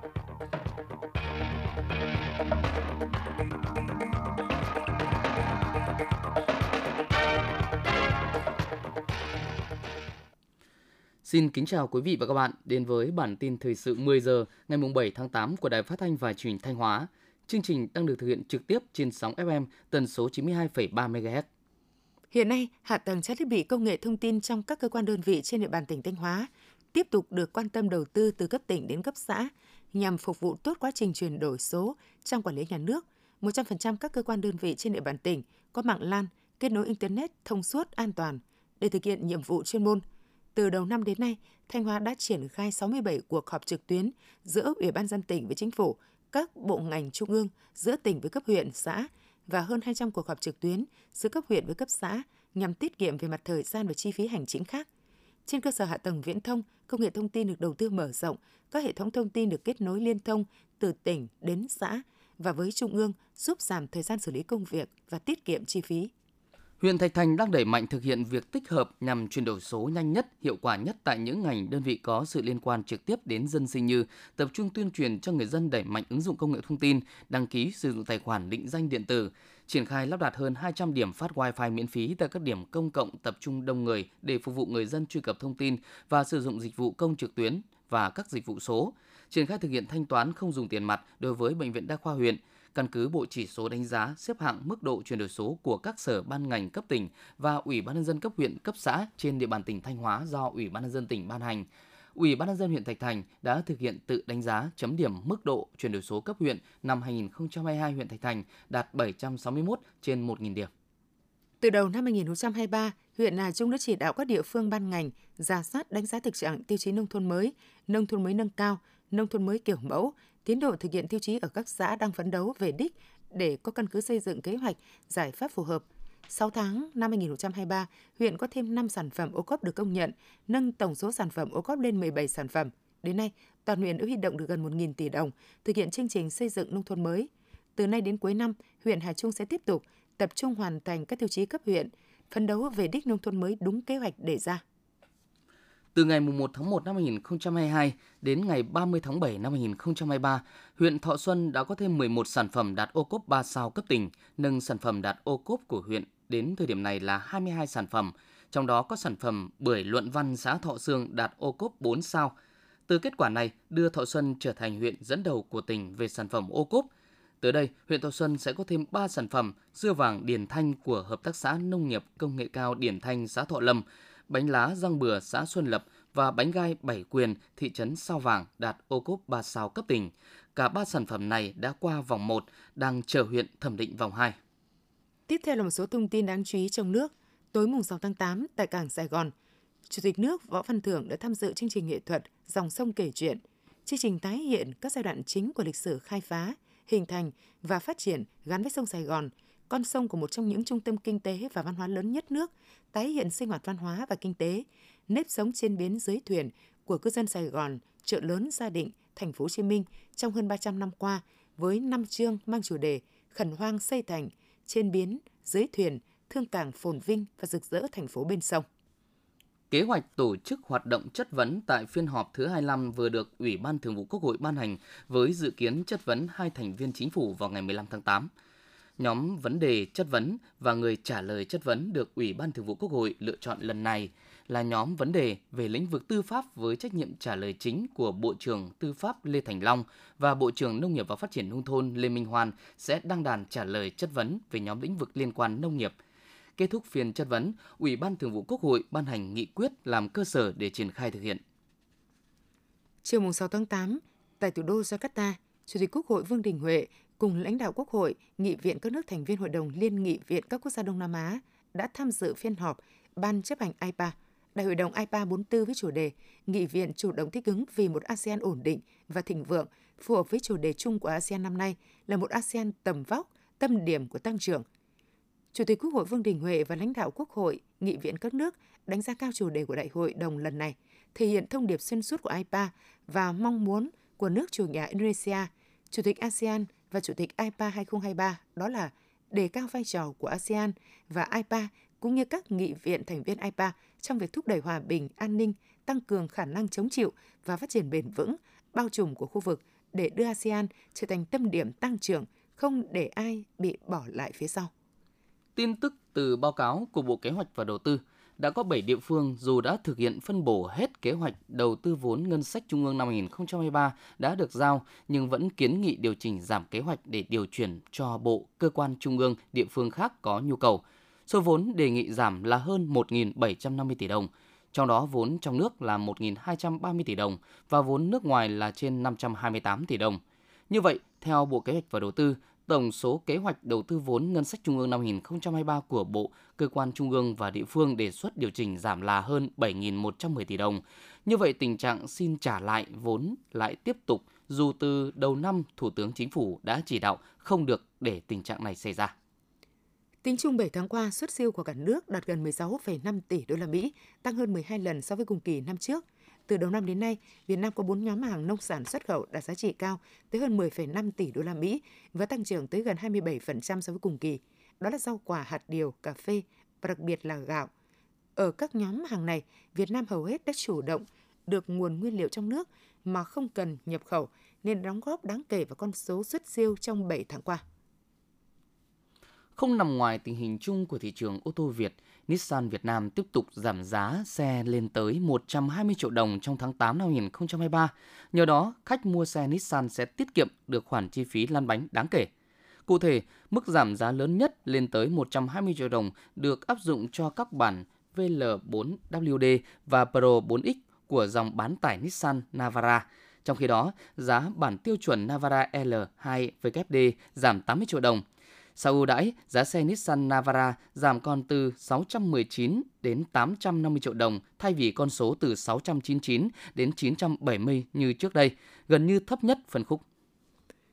Xin kính chào quý vị và các bạn đến với bản tin thời sự 10 giờ ngày 7 tháng 8 của Đài Phát thanh và Truyền hình Thanh Hóa. Chương trình đang được thực hiện trực tiếp trên sóng FM tần số 92,3 MHz. Hiện nay, hạ tầng trang thiết bị công nghệ thông tin trong các cơ quan đơn vị trên địa bàn tỉnh Thanh Hóa tiếp tục được quan tâm đầu tư từ cấp tỉnh đến cấp xã nhằm phục vụ tốt quá trình chuyển đổi số trong quản lý nhà nước. 100% các cơ quan đơn vị trên địa bàn tỉnh có mạng LAN, kết nối Internet thông suốt an toàn để thực hiện nhiệm vụ chuyên môn. Từ đầu năm đến nay, Thanh Hóa đã triển khai 67 cuộc họp trực tuyến giữa Ủy ban dân tỉnh với chính phủ, các bộ ngành trung ương, giữa tỉnh với cấp huyện, xã và hơn 200 cuộc họp trực tuyến giữa cấp huyện với cấp xã nhằm tiết kiệm về mặt thời gian và chi phí hành chính khác. Trên cơ sở hạ tầng viễn thông, công nghệ thông tin được đầu tư mở rộng, các hệ thống thông tin được kết nối liên thông từ tỉnh đến xã và với trung ương giúp giảm thời gian xử lý công việc và tiết kiệm chi phí. Huyện Thạch Thành đang đẩy mạnh thực hiện việc tích hợp nhằm chuyển đổi số nhanh nhất, hiệu quả nhất tại những ngành đơn vị có sự liên quan trực tiếp đến dân sinh như tập trung tuyên truyền cho người dân đẩy mạnh ứng dụng công nghệ thông tin, đăng ký sử dụng tài khoản định danh điện tử, triển khai lắp đặt hơn 200 điểm phát Wi-Fi miễn phí tại các điểm công cộng tập trung đông người để phục vụ người dân truy cập thông tin và sử dụng dịch vụ công trực tuyến và các dịch vụ số, triển khai thực hiện thanh toán không dùng tiền mặt đối với bệnh viện đa khoa huyện, căn cứ bộ chỉ số đánh giá xếp hạng mức độ chuyển đổi số của các sở ban ngành cấp tỉnh và Ủy ban nhân dân cấp huyện, cấp xã trên địa bàn tỉnh Thanh Hóa do Ủy ban nhân dân tỉnh ban hành. Ủy ban nhân dân huyện Thạch Thành đã thực hiện tự đánh giá chấm điểm mức độ chuyển đổi số cấp huyện năm 2022 huyện Thạch Thành đạt 761 trên 1.000 điểm. Từ đầu năm 2023, huyện Hà Trung đã chỉ đạo các địa phương ban ngành ra soát đánh giá thực trạng tiêu chí nông thôn mới, nông thôn mới nâng cao, nông thôn mới kiểu mẫu, tiến độ thực hiện tiêu chí ở các xã đang phấn đấu về đích để có căn cứ xây dựng kế hoạch, giải pháp phù hợp. 6 tháng năm 2023, huyện có thêm 5 sản phẩm ô cốp được công nhận, nâng tổng số sản phẩm ô cốp lên 17 sản phẩm. Đến nay, toàn huyện đã huy động được gần 1.000 tỷ đồng thực hiện chương trình xây dựng nông thôn mới. Từ nay đến cuối năm, huyện Hà Trung sẽ tiếp tục tập trung hoàn thành các tiêu chí cấp huyện, phấn đấu về đích nông thôn mới đúng kế hoạch đề ra. Từ ngày 1 tháng 1 năm 2022 đến ngày 30 tháng 7 năm 2023, huyện Thọ Xuân đã có thêm 11 sản phẩm đạt ô cốp 3 sao cấp tỉnh, nâng sản phẩm đạt ô cốp của huyện đến thời điểm này là 22 sản phẩm, trong đó có sản phẩm bưởi luận văn xã Thọ Sương đạt ô cốp 4 sao. Từ kết quả này, đưa Thọ Xuân trở thành huyện dẫn đầu của tỉnh về sản phẩm ô cốp. Tới đây, huyện Thọ Xuân sẽ có thêm 3 sản phẩm dưa vàng Điển Thanh của Hợp tác xã Nông nghiệp Công nghệ cao Điển Thanh xã Thọ Lâm, bánh lá răng bừa xã Xuân Lập và bánh gai Bảy Quyền thị trấn Sao Vàng đạt ô cốp 3 sao cấp tỉnh. Cả ba sản phẩm này đã qua vòng 1, đang chờ huyện thẩm định vòng 2. Tiếp theo là một số thông tin đáng chú ý trong nước. Tối mùng 6 tháng 8 tại cảng Sài Gòn, Chủ tịch nước Võ Văn Thưởng đã tham dự chương trình nghệ thuật Dòng sông kể chuyện. Chương trình tái hiện các giai đoạn chính của lịch sử khai phá, hình thành và phát triển gắn với sông Sài Gòn, con sông của một trong những trung tâm kinh tế và văn hóa lớn nhất nước, tái hiện sinh hoạt văn hóa và kinh tế, nếp sống trên bến dưới thuyền của cư dân Sài Gòn, chợ lớn Gia Định, thành phố Hồ Chí Minh trong hơn 300 năm qua với năm chương mang chủ đề Khẩn hoang xây thành, trên biến, dưới thuyền, thương cảng phồn vinh và rực rỡ thành phố bên sông. Kế hoạch tổ chức hoạt động chất vấn tại phiên họp thứ 25 vừa được Ủy ban Thường vụ Quốc hội ban hành với dự kiến chất vấn hai thành viên chính phủ vào ngày 15 tháng 8. Nhóm vấn đề chất vấn và người trả lời chất vấn được Ủy ban Thường vụ Quốc hội lựa chọn lần này là nhóm vấn đề về lĩnh vực tư pháp với trách nhiệm trả lời chính của Bộ trưởng Tư pháp Lê Thành Long và Bộ trưởng Nông nghiệp và Phát triển Nông thôn Lê Minh Hoan sẽ đăng đàn trả lời chất vấn về nhóm lĩnh vực liên quan nông nghiệp. Kết thúc phiên chất vấn, Ủy ban Thường vụ Quốc hội ban hành nghị quyết làm cơ sở để triển khai thực hiện. Chiều 6 tháng 8, tại thủ đô Jakarta, Chủ tịch Quốc hội Vương Đình Huệ cùng lãnh đạo Quốc hội, nghị viện các nước thành viên Hội đồng Liên nghị viện các quốc gia Đông Nam Á đã tham dự phiên họp Ban chấp hành IPA Đại hội đồng IPA 44 với chủ đề Nghị viện chủ động thích ứng vì một ASEAN ổn định và thịnh vượng, phù hợp với chủ đề chung của ASEAN năm nay là một ASEAN tầm vóc, tâm điểm của tăng trưởng. Chủ tịch Quốc hội Vương Đình Huệ và lãnh đạo Quốc hội, nghị viện các nước đánh giá cao chủ đề của đại hội đồng lần này, thể hiện thông điệp xuyên suốt của IPA và mong muốn của nước chủ nhà Indonesia, Chủ tịch ASEAN và Chủ tịch IPA 2023 đó là đề cao vai trò của ASEAN và IPA cũng như các nghị viện thành viên IPA trong việc thúc đẩy hòa bình, an ninh, tăng cường khả năng chống chịu và phát triển bền vững, bao trùm của khu vực để đưa ASEAN trở thành tâm điểm tăng trưởng, không để ai bị bỏ lại phía sau. Tin tức từ báo cáo của Bộ Kế hoạch và Đầu tư, đã có 7 địa phương dù đã thực hiện phân bổ hết kế hoạch đầu tư vốn ngân sách trung ương năm 2023 đã được giao nhưng vẫn kiến nghị điều chỉnh giảm kế hoạch để điều chuyển cho bộ, cơ quan trung ương, địa phương khác có nhu cầu. Số vốn đề nghị giảm là hơn 1.750 tỷ đồng, trong đó vốn trong nước là 1.230 tỷ đồng và vốn nước ngoài là trên 528 tỷ đồng. Như vậy, theo Bộ Kế hoạch và Đầu tư, tổng số kế hoạch đầu tư vốn ngân sách trung ương năm 2023 của Bộ, cơ quan trung ương và địa phương đề xuất điều chỉnh giảm là hơn 7.110 tỷ đồng. Như vậy, tình trạng xin trả lại vốn lại tiếp tục dù từ đầu năm Thủ tướng Chính phủ đã chỉ đạo không được để tình trạng này xảy ra. Tính chung 7 tháng qua, xuất siêu của cả nước đạt gần 16,5 tỷ đô la Mỹ, tăng hơn 12 lần so với cùng kỳ năm trước. Từ đầu năm đến nay, Việt Nam có 4 nhóm hàng nông sản xuất khẩu đạt giá trị cao tới hơn 10,5 tỷ đô la Mỹ và tăng trưởng tới gần 27% so với cùng kỳ. Đó là rau quả, hạt điều, cà phê và đặc biệt là gạo. Ở các nhóm hàng này, Việt Nam hầu hết đã chủ động được nguồn nguyên liệu trong nước mà không cần nhập khẩu nên đóng góp đáng kể vào con số xuất siêu trong 7 tháng qua. Không nằm ngoài tình hình chung của thị trường ô tô Việt, Nissan Việt Nam tiếp tục giảm giá xe lên tới 120 triệu đồng trong tháng 8 năm 2023. Nhờ đó, khách mua xe Nissan sẽ tiết kiệm được khoản chi phí lăn bánh đáng kể. Cụ thể, mức giảm giá lớn nhất lên tới 120 triệu đồng được áp dụng cho các bản VL4WD và Pro 4X của dòng bán tải Nissan Navara. Trong khi đó, giá bản tiêu chuẩn Navara L2 WD giảm 80 triệu đồng – sau ưu đãi, giá xe Nissan Navara giảm còn từ 619 đến 850 triệu đồng thay vì con số từ 699 đến 970 như trước đây, gần như thấp nhất phân khúc.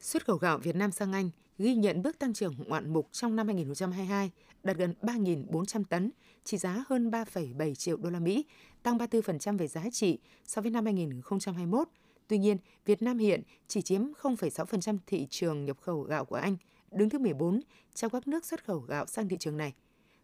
Xuất khẩu gạo Việt Nam sang Anh ghi nhận bước tăng trưởng ngoạn mục trong năm 2022, đạt gần 3.400 tấn, trị giá hơn 3,7 triệu đô la Mỹ, tăng 34% về giá trị so với năm 2021. Tuy nhiên, Việt Nam hiện chỉ chiếm 0,6% thị trường nhập khẩu gạo của Anh – đứng thứ 14 trong các nước xuất khẩu gạo sang thị trường này.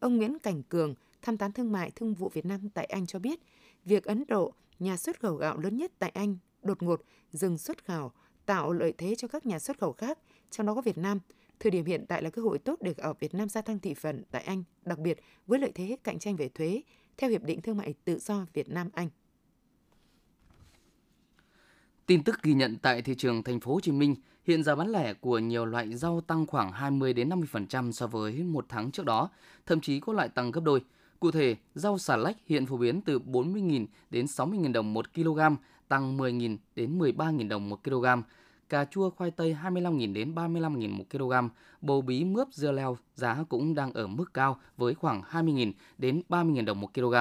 Ông Nguyễn Cảnh Cường, tham tán thương mại thương vụ Việt Nam tại Anh cho biết, việc Ấn Độ, nhà xuất khẩu gạo lớn nhất tại Anh, đột ngột dừng xuất khẩu tạo lợi thế cho các nhà xuất khẩu khác, trong đó có Việt Nam. Thời điểm hiện tại là cơ hội tốt để ở Việt Nam gia tăng thị phần tại Anh, đặc biệt với lợi thế cạnh tranh về thuế, theo Hiệp định Thương mại Tự do Việt Nam-Anh. Tin tức ghi nhận tại thị trường thành phố Hồ Chí Minh, hiện giá bán lẻ của nhiều loại rau tăng khoảng 20 đến 50% so với một tháng trước đó, thậm chí có loại tăng gấp đôi. Cụ thể, rau xà lách hiện phổ biến từ 40.000 đến 60.000 đồng 1 kg, tăng 10.000 đến 13.000 đồng 1 kg. Cà chua khoai tây 25.000 đến 35.000 1 kg, bầu bí mướp dưa leo giá cũng đang ở mức cao với khoảng 20.000 đến 30.000 đồng 1 kg.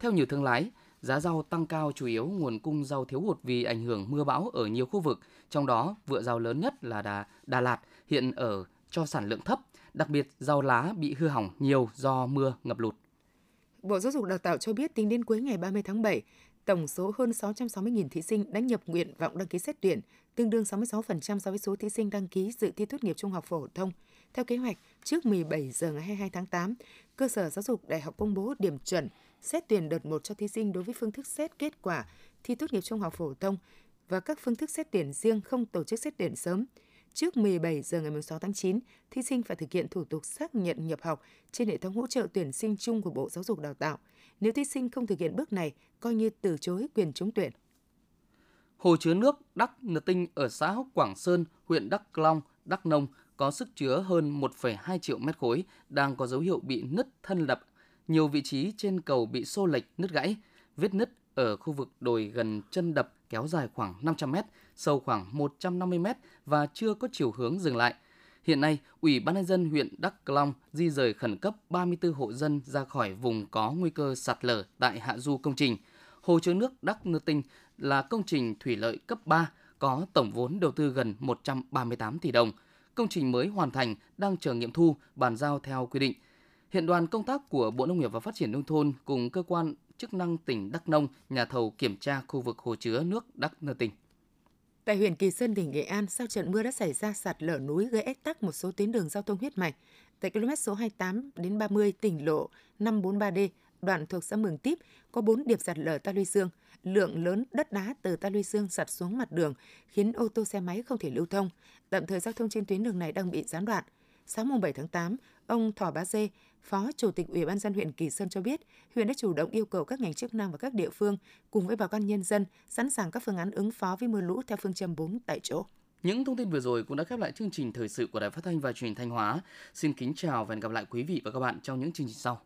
Theo nhiều thương lái, Giá rau tăng cao chủ yếu nguồn cung rau thiếu hụt vì ảnh hưởng mưa bão ở nhiều khu vực, trong đó vựa rau lớn nhất là Đà, Đà Lạt hiện ở cho sản lượng thấp, đặc biệt rau lá bị hư hỏng nhiều do mưa ngập lụt. Bộ Giáo dục Đào tạo cho biết tính đến cuối ngày 30 tháng 7, tổng số hơn 660.000 thí sinh đã nhập nguyện vọng đăng ký xét tuyển, tương đương 66% so với số thí sinh đăng ký dự thi tốt nghiệp trung học phổ thông. Theo kế hoạch, trước 17 giờ ngày 22 tháng 8, cơ sở giáo dục đại học công bố điểm chuẩn xét tuyển đợt 1 cho thí sinh đối với phương thức xét kết quả thi tốt nghiệp trung học phổ thông và các phương thức xét tuyển riêng không tổ chức xét tuyển sớm. Trước 17 giờ ngày 6 tháng 9, thí sinh phải thực hiện thủ tục xác nhận nhập học trên hệ thống hỗ trợ tuyển sinh chung của Bộ Giáo dục Đào tạo. Nếu thí sinh không thực hiện bước này, coi như từ chối quyền trúng tuyển. Hồ chứa nước Đắc Nờ Tinh ở xã Quảng Sơn, huyện Đắc Long, Đắc Nông có sức chứa hơn 1,2 triệu mét khối đang có dấu hiệu bị nứt thân đập nhiều vị trí trên cầu bị xô lệch, nứt gãy. Vết nứt ở khu vực đồi gần chân đập kéo dài khoảng 500 mét, sâu khoảng 150 mét và chưa có chiều hướng dừng lại. Hiện nay, Ủy ban nhân dân huyện Đắk Long di rời khẩn cấp 34 hộ dân ra khỏi vùng có nguy cơ sạt lở tại hạ du công trình. Hồ chứa nước Đắk Nơ Tinh là công trình thủy lợi cấp 3 có tổng vốn đầu tư gần 138 tỷ đồng. Công trình mới hoàn thành đang chờ nghiệm thu, bàn giao theo quy định. Hiện đoàn công tác của Bộ Nông nghiệp và Phát triển Nông thôn cùng cơ quan chức năng tỉnh Đắk Nông, nhà thầu kiểm tra khu vực hồ chứa nước Đắk Nơ Tỉnh. Tại huyện Kỳ Sơn, tỉnh Nghệ An, sau trận mưa đã xảy ra sạt lở núi gây ách tắc một số tuyến đường giao thông huyết mạch. Tại km số 28 đến 30 tỉnh lộ 543D, đoạn thuộc xã Mường Tiếp có 4 điểm sạt lở ta luy dương. Lượng lớn đất đá từ ta luy dương sạt xuống mặt đường khiến ô tô xe máy không thể lưu thông. Tạm thời giao thông trên tuyến đường này đang bị gián đoạn. Sáng mùng 7 tháng 8, ông Thỏ Bá Dê, Phó Chủ tịch Ủy ban dân huyện Kỳ Sơn cho biết, huyện đã chủ động yêu cầu các ngành chức năng và các địa phương cùng với bà con nhân dân sẵn sàng các phương án ứng phó với mưa lũ theo phương châm 4 tại chỗ. Những thông tin vừa rồi cũng đã khép lại chương trình thời sự của Đài Phát thanh và Truyền thanh Hóa. Xin kính chào và hẹn gặp lại quý vị và các bạn trong những chương trình sau.